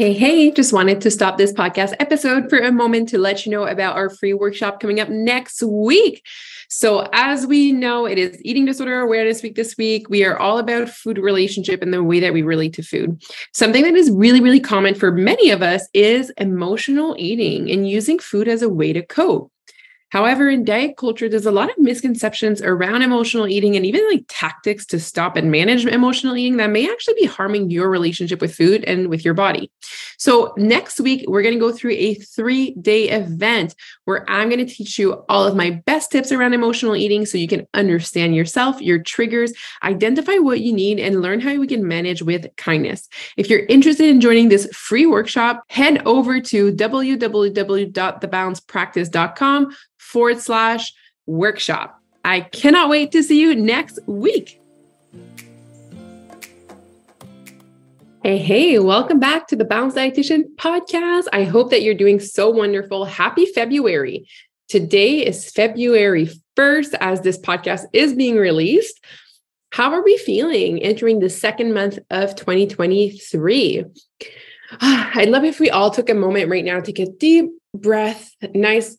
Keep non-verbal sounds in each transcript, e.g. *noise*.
Hey, hey, just wanted to stop this podcast episode for a moment to let you know about our free workshop coming up next week. So, as we know, it is Eating Disorder Awareness Week this week. We are all about food relationship and the way that we relate to food. Something that is really, really common for many of us is emotional eating and using food as a way to cope. However, in diet culture, there's a lot of misconceptions around emotional eating and even like tactics to stop and manage emotional eating that may actually be harming your relationship with food and with your body. So, next week, we're going to go through a three day event where I'm going to teach you all of my best tips around emotional eating so you can understand yourself, your triggers, identify what you need, and learn how we can manage with kindness. If you're interested in joining this free workshop, head over to www.thebalancepractice.com forward slash workshop. I cannot wait to see you next week. Hey, hey, welcome back to the Balanced Dietitian podcast. I hope that you're doing so wonderful. Happy February. Today is February 1st as this podcast is being released. How are we feeling entering the second month of 2023? *sighs* I'd love if we all took a moment right now to a deep breath, nice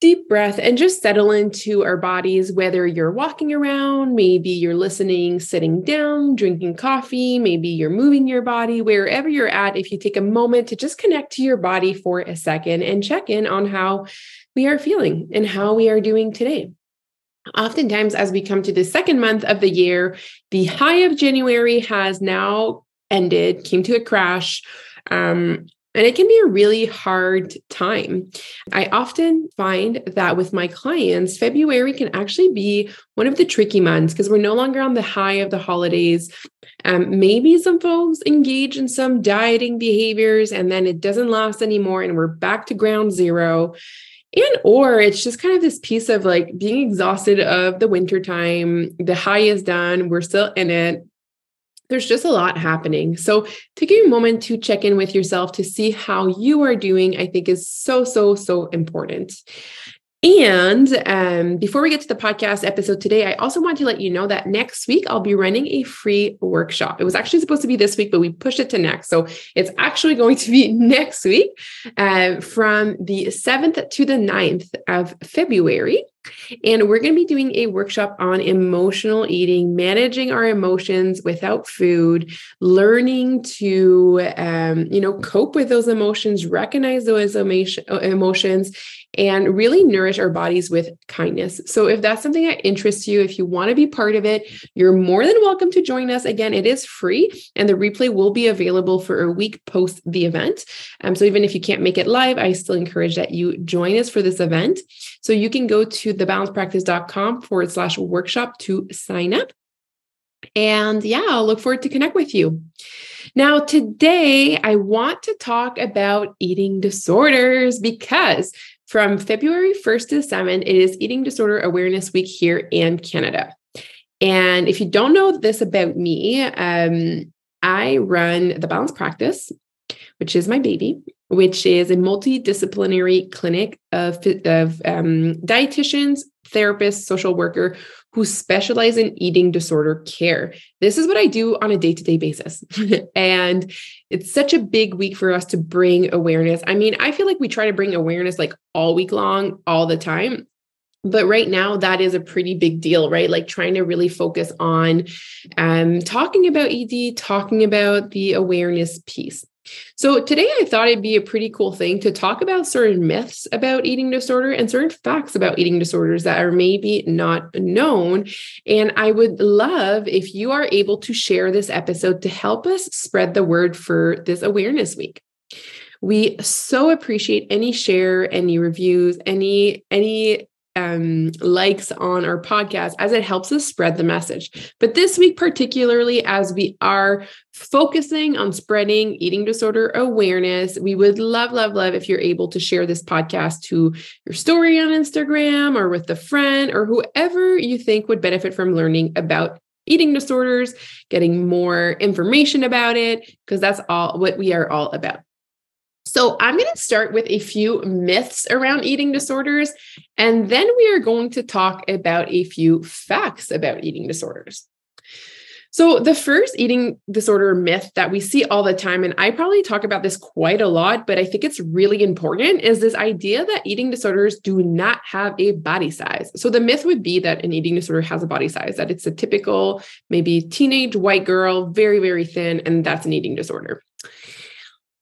deep breath and just settle into our bodies, whether you're walking around, maybe you're listening, sitting down, drinking coffee, maybe you're moving your body, wherever you're at. If you take a moment to just connect to your body for a second and check in on how we are feeling and how we are doing today. Oftentimes, as we come to the second month of the year, the high of January has now ended, came to a crash. Um, and it can be a really hard time. I often find that with my clients, February can actually be one of the tricky months because we're no longer on the high of the holidays. Um, maybe some folks engage in some dieting behaviors and then it doesn't last anymore and we're back to ground zero and or it's just kind of this piece of like being exhausted of the winter time the high is done we're still in it there's just a lot happening. So, taking a moment to check in with yourself to see how you are doing, I think is so, so, so important. And um, before we get to the podcast episode today, I also want to let you know that next week I'll be running a free workshop. It was actually supposed to be this week, but we pushed it to next. So it's actually *laughs* going to be next week uh, from the 7th to the 9th of February. And we're going to be doing a workshop on emotional eating, managing our emotions without food, learning to, um, you know, cope with those emotions, recognize those emotions, and really nourish our bodies with kindness. So, if that's something that interests you, if you want to be part of it, you're more than welcome to join us. Again, it is free and the replay will be available for a week post the event. Um, so, even if you can't make it live, I still encourage that you join us for this event. So, you can go to thebalancepractice.com forward slash workshop to sign up. And yeah, I'll look forward to connect with you. Now, today I want to talk about eating disorders because from February 1st to 7th, it is Eating Disorder Awareness Week here in Canada. And if you don't know this about me, um, I run the Balanced Practice, which is my baby, which is a multidisciplinary clinic of, of um, dietitians, therapists, social worker who specialize in eating disorder care. This is what I do on a day to day basis. *laughs* and it's such a big week for us to bring awareness. I mean, I feel like we try to bring awareness like all week long, all the time. But right now, that is a pretty big deal, right? Like trying to really focus on um, talking about ED, talking about the awareness piece. So, today I thought it'd be a pretty cool thing to talk about certain myths about eating disorder and certain facts about eating disorders that are maybe not known. And I would love if you are able to share this episode to help us spread the word for this awareness week. We so appreciate any share, any reviews, any any um, likes on our podcast as it helps us spread the message. But this week, particularly as we are focusing on spreading eating disorder awareness, we would love, love, love if you're able to share this podcast to your story on Instagram or with a friend or whoever you think would benefit from learning about eating disorders, getting more information about it, because that's all what we are all about. So, I'm going to start with a few myths around eating disorders, and then we are going to talk about a few facts about eating disorders. So, the first eating disorder myth that we see all the time, and I probably talk about this quite a lot, but I think it's really important, is this idea that eating disorders do not have a body size. So, the myth would be that an eating disorder has a body size, that it's a typical, maybe teenage white girl, very, very thin, and that's an eating disorder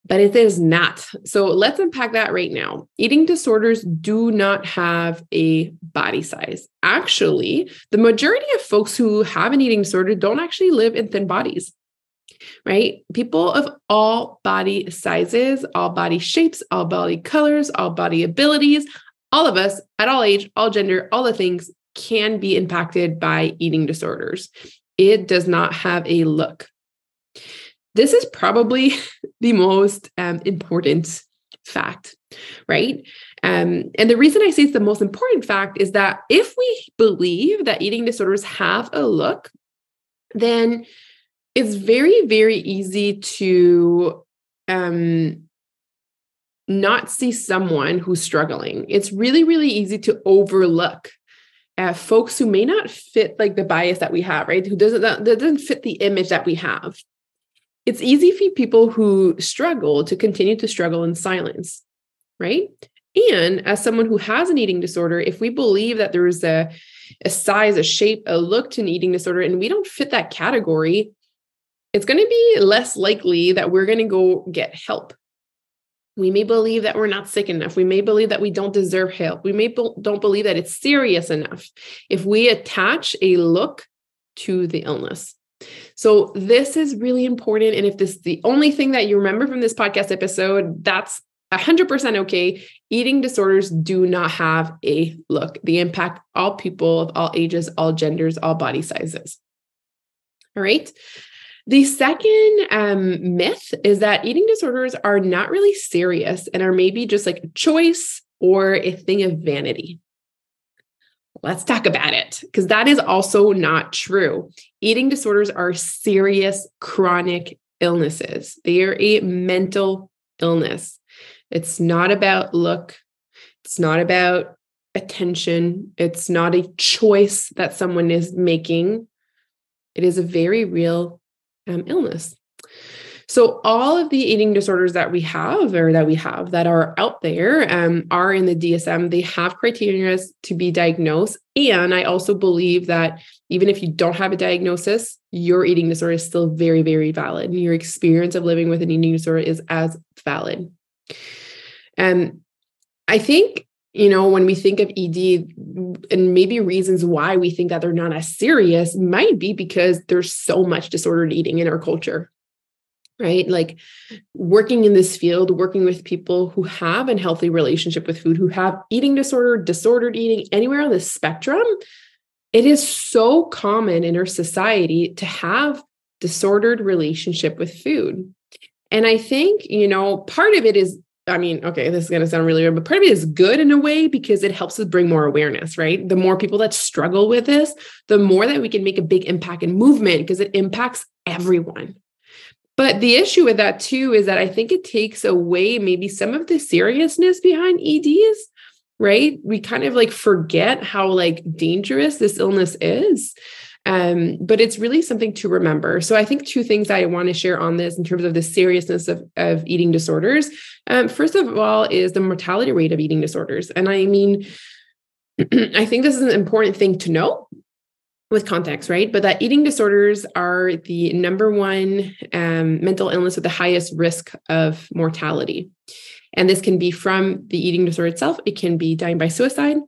but it is not. So let's unpack that right now. Eating disorders do not have a body size. Actually, the majority of folks who have an eating disorder don't actually live in thin bodies, right? People of all body sizes, all body shapes, all body colors, all body abilities, all of us at all age, all gender, all the things can be impacted by eating disorders. It does not have a look. This is probably *laughs* the most um, important fact, right? Um, and the reason I say it's the most important fact is that if we believe that eating disorders have a look, then it's very, very easy to um, not see someone who's struggling. It's really, really easy to overlook uh, folks who may not fit like the bias that we have, right? Who doesn't that doesn't fit the image that we have it's easy for people who struggle to continue to struggle in silence, right? And as someone who has an eating disorder, if we believe that there is a, a size, a shape, a look to an eating disorder, and we don't fit that category, it's going to be less likely that we're going to go get help. We may believe that we're not sick enough. We may believe that we don't deserve help. We may be- don't believe that it's serious enough if we attach a look to the illness. So, this is really important. And if this is the only thing that you remember from this podcast episode, that's 100% okay. Eating disorders do not have a look, they impact all people of all ages, all genders, all body sizes. All right. The second um, myth is that eating disorders are not really serious and are maybe just like a choice or a thing of vanity let's talk about it because that is also not true. Eating disorders are serious chronic illnesses, they are a mental illness. It's not about look, it's not about attention, it's not a choice that someone is making. It is a very real um, illness. So all of the eating disorders that we have or that we have that are out there um, are in the DSM. They have criteria to be diagnosed. And I also believe that even if you don't have a diagnosis, your eating disorder is still very, very valid. And your experience of living with an eating disorder is as valid. And I think you know, when we think of ED and maybe reasons why we think that they're not as serious might be because there's so much disordered eating in our culture right? Like working in this field, working with people who have a healthy relationship with food, who have eating disorder, disordered eating, anywhere on the spectrum, it is so common in our society to have disordered relationship with food. And I think, you know, part of it is I mean, okay, this is going to sound really weird, but part of it is good in a way because it helps us bring more awareness, right? The more people that struggle with this, the more that we can make a big impact and movement because it impacts everyone. But the issue with that too is that I think it takes away maybe some of the seriousness behind EDs, right? We kind of like forget how like dangerous this illness is. Um, but it's really something to remember. So I think two things I want to share on this in terms of the seriousness of, of eating disorders. Um, first of all, is the mortality rate of eating disorders. And I mean, *clears throat* I think this is an important thing to know with context, right? But that eating disorders are the number one um, mental illness with the highest risk of mortality. And this can be from the eating disorder itself, it can be dying by suicide.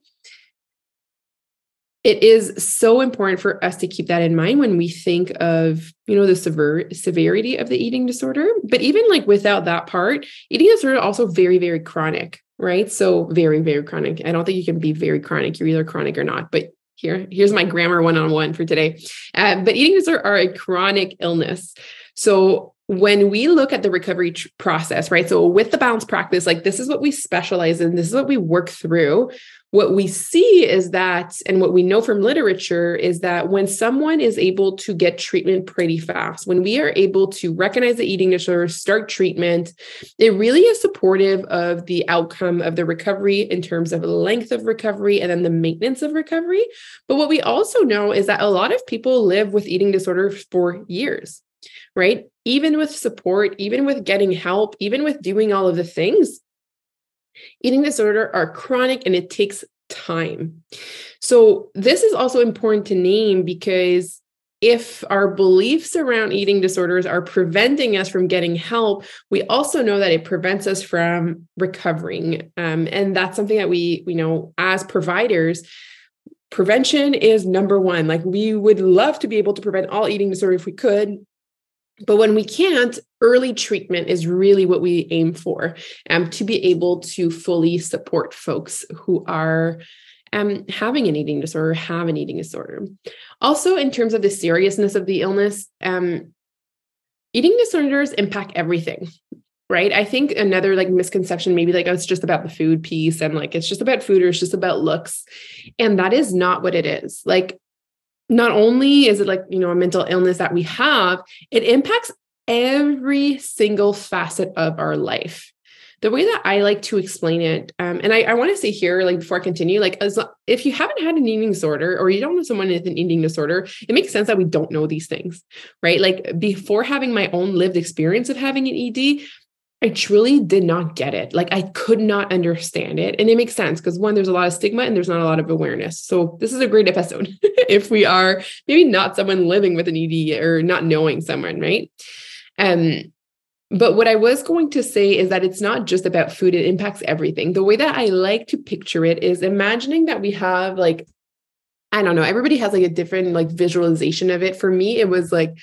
It is so important for us to keep that in mind when we think of, you know, the sever- severity of the eating disorder. But even like without that part, eating disorder also very, very chronic, right? So very, very chronic. I don't think you can be very chronic. You're either chronic or not, but here here's my grammar one-on-one for today. Uh, but eating disorders are a chronic illness. So when we look at the recovery tr- process right so with the Balanced Practice like this is what we specialize in this is what we work through what we see is that, and what we know from literature is that when someone is able to get treatment pretty fast, when we are able to recognize the eating disorder, start treatment, it really is supportive of the outcome of the recovery in terms of length of recovery and then the maintenance of recovery. But what we also know is that a lot of people live with eating disorder for years right? Even with support, even with getting help, even with doing all of the things, Eating disorder are chronic and it takes time. So, this is also important to name because if our beliefs around eating disorders are preventing us from getting help, we also know that it prevents us from recovering. Um, and that's something that we, we know as providers, prevention is number one. Like we would love to be able to prevent all eating disorder if we could. But when we can't, early treatment is really what we aim for um, to be able to fully support folks who are um, having an eating disorder, have an eating disorder. Also, in terms of the seriousness of the illness, um, eating disorders impact everything. Right. I think another like misconception, maybe like oh, it's just about the food piece and like it's just about food or it's just about looks. And that is not what it is. Like not only is it like, you know, a mental illness that we have, it impacts every single facet of our life. The way that I like to explain it, um, and I, I want to say here, like before I continue, like as if you haven't had an eating disorder or you don't know someone with an eating disorder, it makes sense that we don't know these things, right? Like before having my own lived experience of having an ED, I truly did not get it. Like I could not understand it. And it makes sense because one, there's a lot of stigma and there's not a lot of awareness. So this is a great episode *laughs* if we are maybe not someone living with an ED or not knowing someone, right? Um, but what I was going to say is that it's not just about food, it impacts everything. The way that I like to picture it is imagining that we have like, I don't know, everybody has like a different like visualization of it. For me, it was like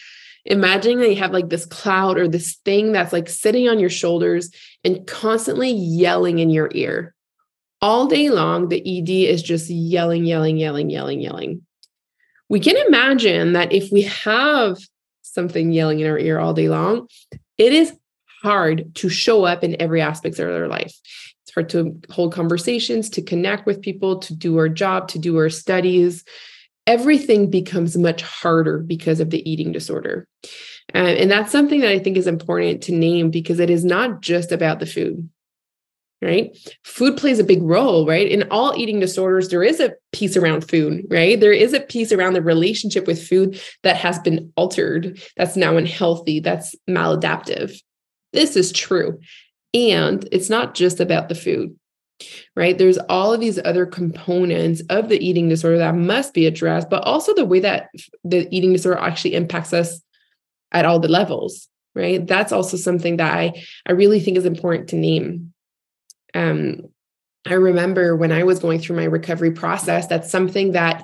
imagining that you have like this cloud or this thing that's like sitting on your shoulders and constantly yelling in your ear. All day long, the ED is just yelling, yelling, yelling, yelling, yelling. We can imagine that if we have something yelling in our ear all day long, it is hard to show up in every aspect of their life. It's hard to hold conversations, to connect with people, to do our job, to do our studies everything becomes much harder because of the eating disorder. Uh, and that's something that I think is important to name because it is not just about the food, right? Food plays a big role, right? In all eating disorders, there is a piece around food, right? There is a piece around the relationship with food that has been altered, that's now unhealthy, that's maladaptive. This is true. And it's not just about the food right? There's all of these other components of the eating disorder that must be addressed, but also the way that the eating disorder actually impacts us at all the levels, right? That's also something that I, I really think is important to name. Um, I remember when I was going through my recovery process, that's something that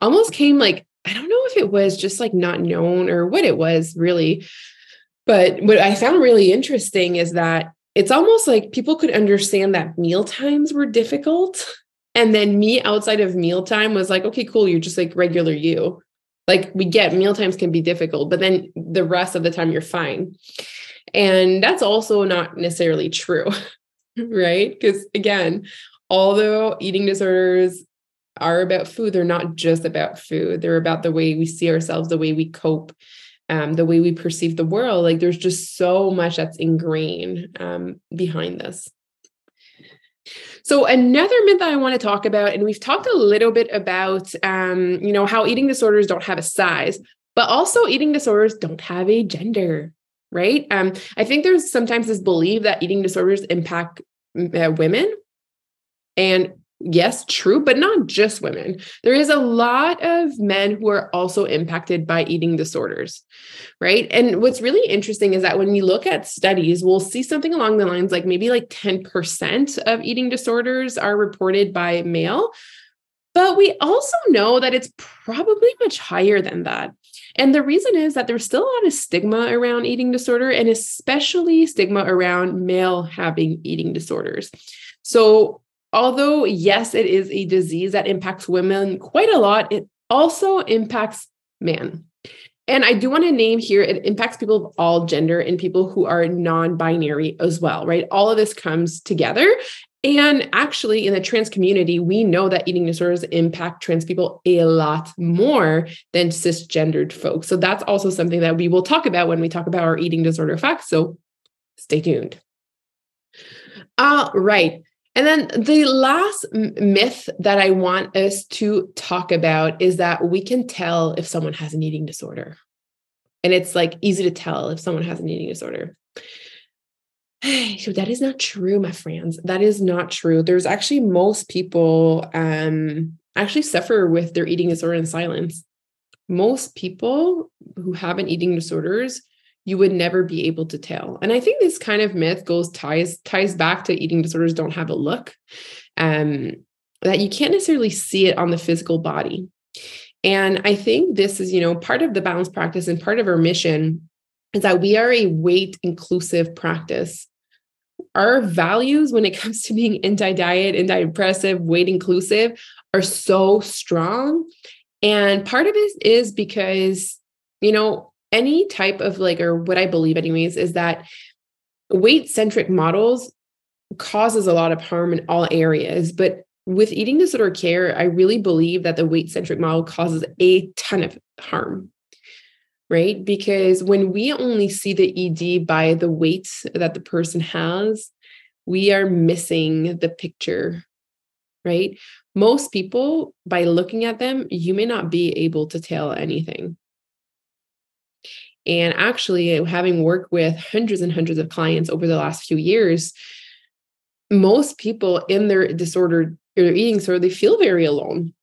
almost came like, I don't know if it was just like not known or what it was really. But what I found really interesting is that it's almost like people could understand that meal times were difficult. And then me outside of mealtime was like, okay, cool, you're just like regular you. Like we get meal times can be difficult, but then the rest of the time you're fine. And that's also not necessarily true, *laughs* right? Because again, although eating disorders are about food, they're not just about food. They're about the way we see ourselves, the way we cope, um, the way we perceive the world. Like there's just so much that's ingrained um, behind this. So another myth that I want to talk about, and we've talked a little bit about, um, you know, how eating disorders don't have a size, but also eating disorders don't have a gender, right? Um, I think there's sometimes this belief that eating disorders impact uh, women, and yes, true, but not just women. There is a lot of men who are also impacted by eating disorders, right? And what's really interesting is that when we look at studies, we'll see something along the lines like maybe like 10% of eating disorders are reported by male. But we also know that it's probably much higher than that. And the reason is that there's still a lot of stigma around eating disorder, and especially stigma around male having eating disorders. So, although, yes, it is a disease that impacts women quite a lot, it also impacts men. And I do want to name here it impacts people of all gender and people who are non binary as well, right? All of this comes together. And actually, in the trans community, we know that eating disorders impact trans people a lot more than cisgendered folks. So that's also something that we will talk about when we talk about our eating disorder facts. So stay tuned. All right. And then the last myth that I want us to talk about is that we can tell if someone has an eating disorder. And it's like easy to tell if someone has an eating disorder. *sighs* So that is not true, my friends. That is not true. There's actually most people um, actually suffer with their eating disorder in silence. Most people who have an eating disorders, you would never be able to tell. And I think this kind of myth goes ties ties back to eating disorders don't have a look. Um, that you can't necessarily see it on the physical body. And I think this is, you know, part of the Balanced Practice and part of our mission is that we are a weight inclusive practice. Our values when it *laughs* comes to being anti diet, anti oppressive, weight inclusive are so strong. And part of it is because, you know, any type of like, or what I believe, anyways, is that weight centric models causes a lot of harm in all areas. But with eating disorder care, I really believe that the weight centric model causes a ton of harm right? Because when we only see the ED by the weight that the person has, we are missing the picture, right? Most people, by looking at them, you may not be able to tell anything. And actually, having worked with hundreds and hundreds of clients over the last few years, most people in their disorder or their eating disorder, they feel very alone,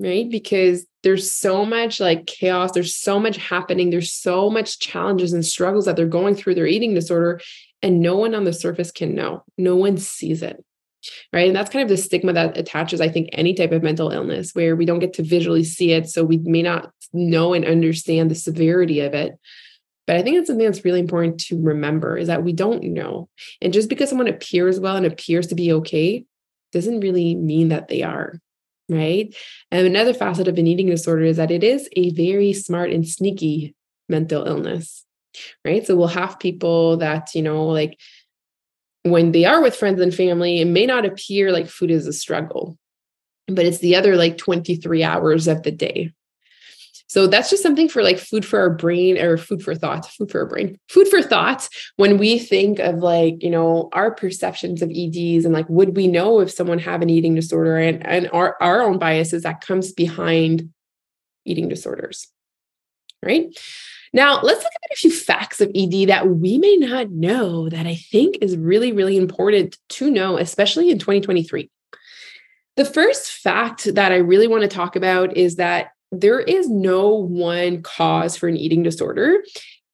right? Because there's so much like chaos there's so much happening there's so much challenges and struggles that they're going through their eating disorder and no one on the surface can know. No one sees it right? And that's kind of the stigma that attaches i think any type of mental illness where we don't get to visually see it so we may not know and understand the severity of it but i think it's something that's really important to remember is that we don't know and just because someone appears well and appears to be okay doesn't really mean that they are right? And another facet of an eating disorder is that it is a very smart and sneaky mental illness, right? So we'll have people that, you know, like when they are with friends and family, it may not appear like food is a struggle, but it's the other like 23 hours of the day, so that's just something for like food for our brain or food for thought, food for our brain, food for thought. When we think of like, you know, our perceptions of EDs and like, would we know if someone have an eating disorder and, and our, our own biases that comes behind eating disorders, right? Now, let's look at a few facts of ED that we may not know that I think is really, really important to know, especially in 2023. The first fact that I really want to talk about is that there is no one cause for an eating disorder.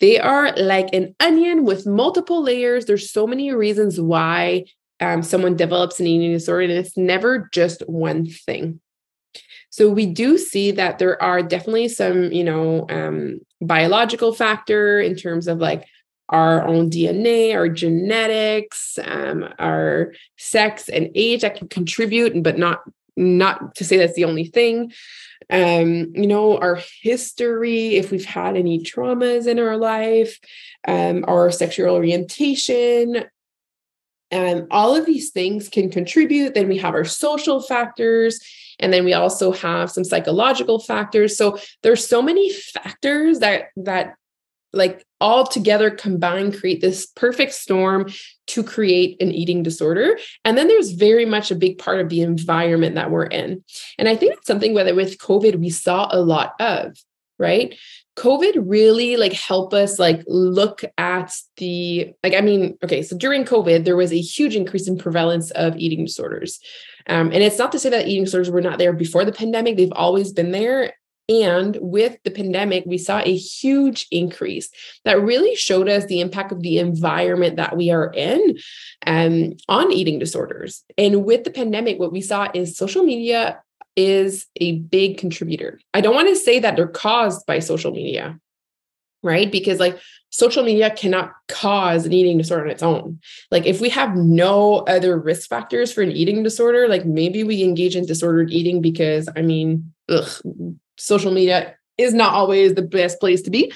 They are like an onion with multiple layers. There's so many reasons why um, someone develops an eating disorder, and it's never just one thing. So we do see that there are definitely some, you know, um, biological factor in terms of like our own DNA, our genetics, um, our sex and age that can contribute, but not not to say that's the only thing um, you know, our history, if we've had any traumas in our life, um, our sexual orientation, and all of these things can contribute. Then we have our social factors, and then we also have some psychological factors. So there's so many factors that that like all together combined create this perfect storm to create an eating disorder. And then there's very much a big part of the environment that we're in. And i think that's something whether with covid we saw a lot of right? COVID really like help us like look at the like I mean okay so during COVID there was a huge increase in prevalence of eating disorders, um, and it's not to say that eating disorders were not there before the pandemic; they've always been there. And with the pandemic, we saw a huge increase that really showed us the impact of the environment that we are in um, on eating disorders. And with the pandemic, what we saw is social media is a big contributor. I don't want to say that they're caused by social media, right? Because like social media cannot cause an eating disorder on its own. Like if we have no other risk factors for an eating disorder, like maybe we engage in disordered eating because I mean, ugh, social media is not always the best place to be.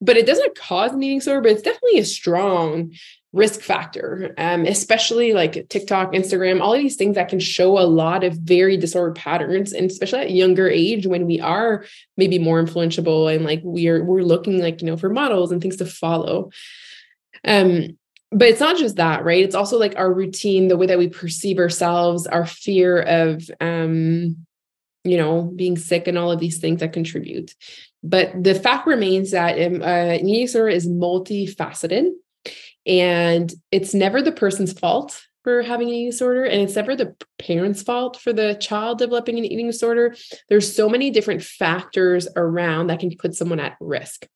But it doesn't cause an eating disorder, but it's definitely a strong risk factor, um, especially like TikTok, Instagram, all of these things that can show a lot of very disordered patterns, and especially at younger age when we are maybe more influenceable and like we are we're looking like you know for models and things to follow. Um, but it's not just that, right? It's also like our routine, the way that we perceive ourselves, our fear of um, you know, being sick and all of these things that contribute. But the fact remains that um, uh, eating disorder is multifaceted and it's never the person's fault for having an eating disorder and it's never the parent's fault for the child developing an eating disorder. There's so many different factors around that can put someone at risk.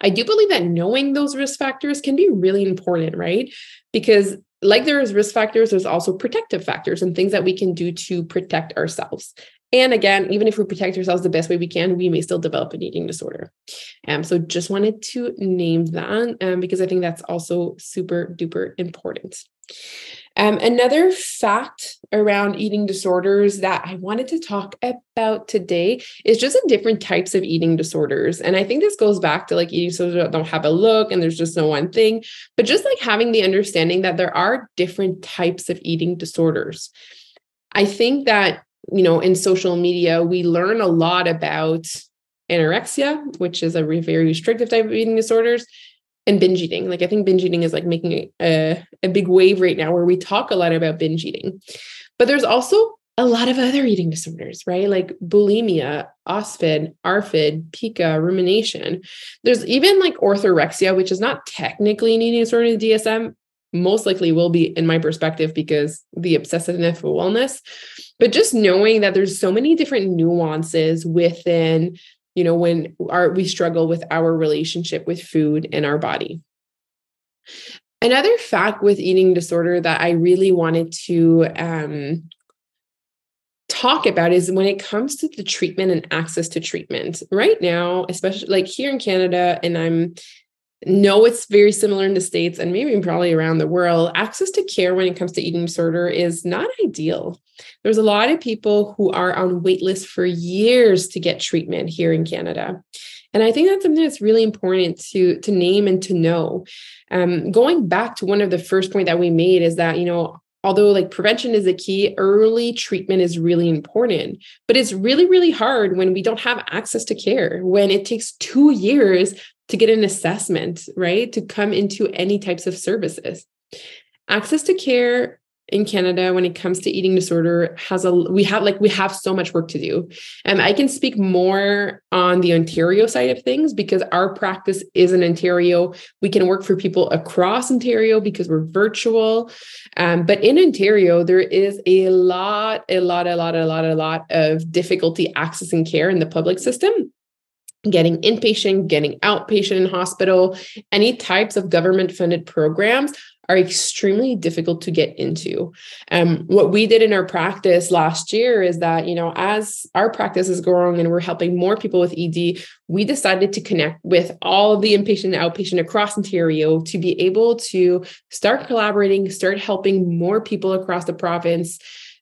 I do believe that knowing those risk factors can be really important right? Because like there is risk factors there's also protective factors and things that we can do to protect ourselves and again, even if we protect ourselves the best way we can, we may still develop an eating disorder. Um, so just wanted to name that um, because I think that's also super duper important. Um, another fact around eating disorders that I wanted to talk about today is just the different types of eating disorders. And I think this goes back to like eating disorders don't have a look and there's just no one thing, but just like having the understanding that there are different types of eating disorders. I think that you know, in social media, we learn a lot about anorexia, which is a very restrictive type of eating disorders, and binge eating. Like I think binge eating is like making a, uh, a big wave right now where we talk a lot about binge eating. But there's also a lot of other eating disorders, right? Like bulimia, OSFED, ARFID, pica, rumination. There's even like orthorexia, which is not technically an eating disorder in the DSM, most likely will be in my perspective because the obsessiveness for wellness but just knowing that there's so many different nuances within you know when our we struggle with our relationship with food and our body. Another fact with eating disorder that i really wanted to um, talk about is when it comes to the treatment and access to treatment. Right now especially like here in canada and i'm know it's very similar in the states and maybe probably around the world access to care when it comes to eating disorder is not ideal. There's a lot of people who are on wait lists for years to get treatment here in canada. And i think that's something that's really important to to name and to know. Um, going back to one of the first point that we made is that you know although like prevention is a key early treatment is really important. But it's really really hard when we don't have access to care when it takes 2 years to get an assessment, right? To come into any types of services. Access to care in Canada when it comes to eating disorder has a we have like we have so much work to do. And I can speak more on the Ontario side of things because our practice is in Ontario. We can work for people across Ontario because we're virtual. Um, but in Ontario, there is a lot, a lot, a lot, a lot, a lot of difficulty accessing care in the public system getting inpatient, getting outpatient in hospital, any types of government funded programs are extremely difficult to get into. Um, what we did in our practice last year is that, you know, as our practice is growing and we're helping more people with ED, we decided to connect with all the inpatient and outpatient across Ontario to be able to start collaborating, start helping more people across the province.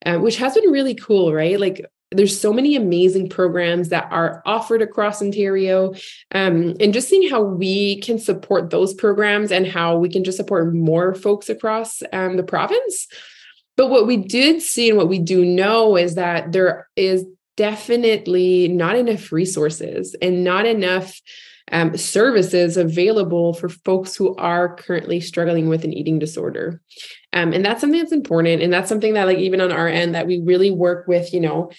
Uh, which has been really cool, right? Like there's so many amazing programs that are offered across Ontario. Um, and just seeing how we can support those programs and how we can just support more folks across um, the province. But what we did see and what we do know is that there is definitely not enough resources and not enough um, services available for folks who are currently struggling with an eating disorder. Um, and that's something that's important. And that's something that, like, even on our end, that we really work with, you know,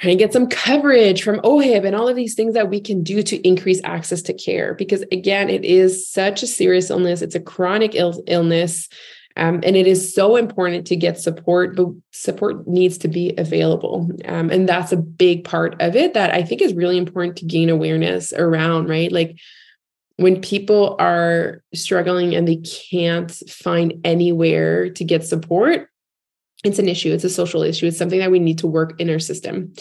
trying to get some coverage from OHIP and all of these things that we can do to increase access to care. Because again, it is such a serious illness, it's a chronic Ill- illness. Um, and it is so important to get support, but support needs to be available. Um, and that's a big part of it that I think is really important to gain awareness around, right? Like when people are struggling and they can't find anywhere to get support, it's an issue. It's a social issue. It's something that we need to work in our system.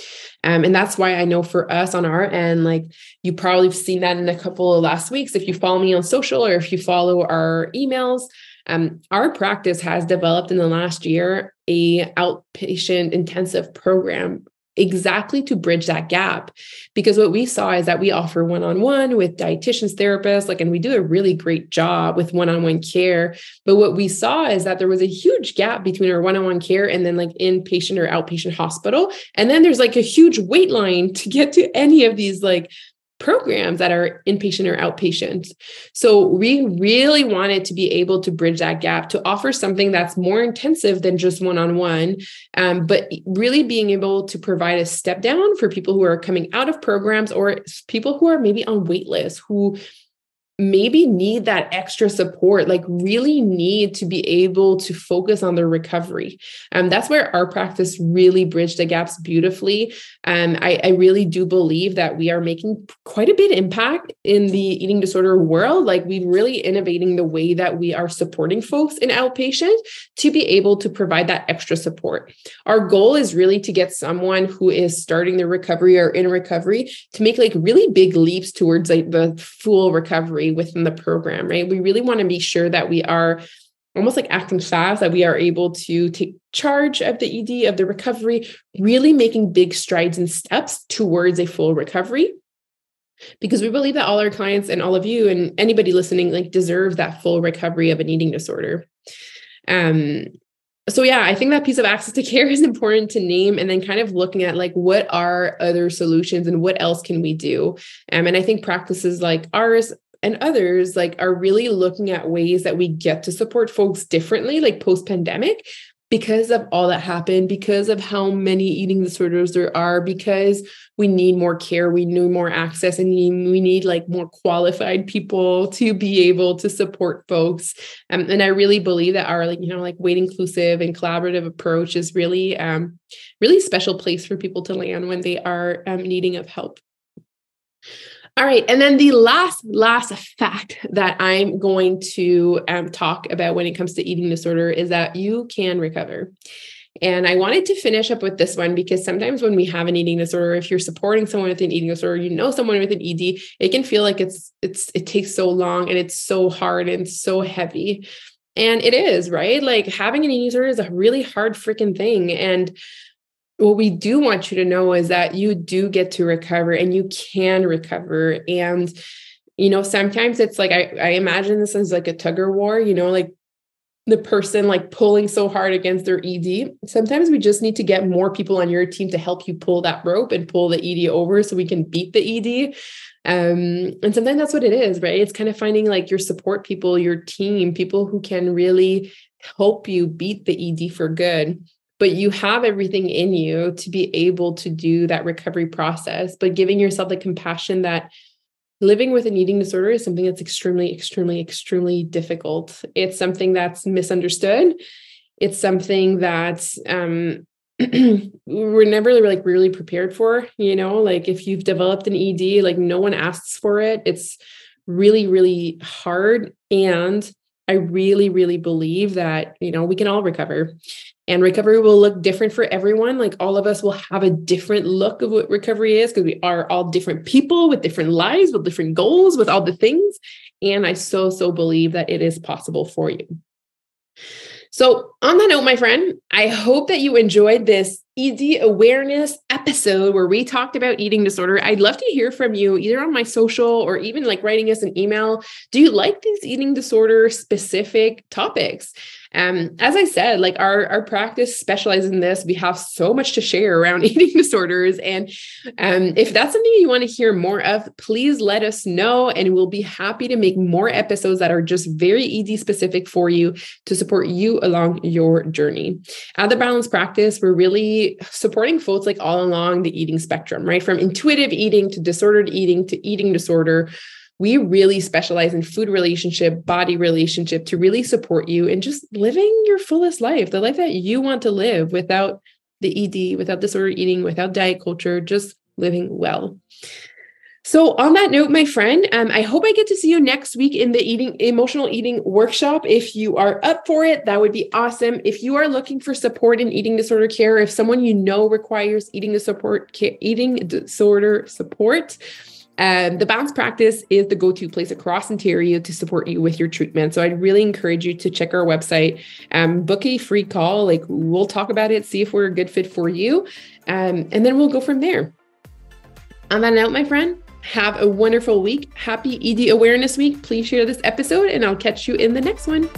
Um, and that's why I know for us on our end, like you probably have seen that in a couple of last weeks. If you follow me on social or if you follow our emails, um, our practice has developed in the last year a outpatient intensive program exactly to bridge that gap. Because what we saw is that we offer one-on-one with dietitians therapists like and we do a really great job with one-on-one care. But what we saw is that there was a huge gap between our one-on-one care and then like inpatient or outpatient hospital. And then there's like a huge wait line to get to any of these like programs that are inpatient or outpatient. So we really wanted to be able to bridge that gap to offer something that's more intensive than just one-on-one, um, but really being able to provide a step down for people who are coming out of programs or people who are maybe on wait lists who maybe need that extra support, like really need to be able to focus on their recovery. And um, that's where our practice really bridged the gaps beautifully. And um, I, I really do believe that we are making quite a bit impact in the eating disorder world. Like we're really innovating the way that we are supporting folks in outpatient to be able to provide that extra support. Our goal is really to get someone who is starting their recovery or in recovery to make like really big leaps towards like the full recovery within the program, right? We really want to make sure that we are almost like acting fast, that we are able to take charge of the ED, of the recovery, really making big strides and steps towards a full recovery. Because we believe that all our clients and all of you and anybody listening like deserve that full recovery of an eating disorder. Um, so yeah i think that piece of access to *laughs* care is important to name and then kind of looking at like what are other solutions and what else can we do um, and i think practices like ours and others like are really looking at ways that we get to support folks differently like post pandemic because of all that happened because of how many eating disorders there are because we need more care we need more access and we need like more qualified people to be able to support folks. Um, and i really believe that our like you know like weight inclusive and collaborative approach is really um really special place for people to land when they are um, needing of help all right. And then the last, last fact that I'm going to um, talk about when it comes to eating disorder is that you can recover. And I wanted to finish up with this one because sometimes when we have an eating disorder, if you're supporting someone with an eating disorder, you know someone with an ED, it can feel like it's it's it takes so long and it's so hard and so heavy. And it is, right? Like having an eating disorder is a really hard freaking thing. And what we do want you to know is that you do get to recover and you can recover. And, you know, sometimes it's like, I, I imagine this as like a tug of war, you know, like the person like pulling so hard against their ED. Sometimes we just need to get more people on your team to help you pull that rope and pull the ED over so we can beat the ED. Um, and sometimes that's what it is, right? It's kind of finding like your support people, your team, people who can really help you beat the ED for good but you have everything in you to be able to do that recovery process but giving yourself the compassion that living with an eating disorder is something that's extremely extremely extremely difficult. It's something that's misunderstood. It's something that um *clears throat* we're never like really prepared for you know? Like if you've developed an ed like no one asks for it. It's really really hard and I really, really believe that, you know, we can all recover and recovery will look different for everyone. Like all of us will have a different look of what recovery is because we are all different people with different lives, with different goals, with all the things. And I so, so believe that it is possible for you. So, on that note, my friend, I hope that you enjoyed this ED awareness episode where we talked about eating disorder. I'd love to hear from you either on my social or even like writing us an email. Do you like these eating disorder specific topics? Um, as I said, like our, our practice specializes in this. We have so much to share around *laughs* eating disorders. And um, if that's something you want to hear more of, please let us know. And we'll be happy to make more episodes that are just very ED specific for you to support you along your journey. At the Balanced Practice, we're really supporting folks like all along the eating spectrum, right? From intuitive eating to disordered eating to eating disorder. We really specialize in food relationship, body relationship to really support you in just living your fullest life, the life that you want to live without the ED, without disordered eating, without diet culture, just living well. So, on that note, my friend, um, I hope I get to see you next week in the eating emotional eating workshop. If you are up for it, that would be awesome. If you are looking for support in eating disorder care, if someone you know requires eating support eating disorder support, um, the Balanced Practice is the go-to place across Ontario to support you with your treatment. So I'd really encourage you to check our website, um, book a free call. Like we'll talk about it, see if we're a good fit for you, um, and then we'll go from there. On that note, my friend, have a wonderful week. Happy ED Awareness Week. Please share this episode, and I'll catch you in the next one.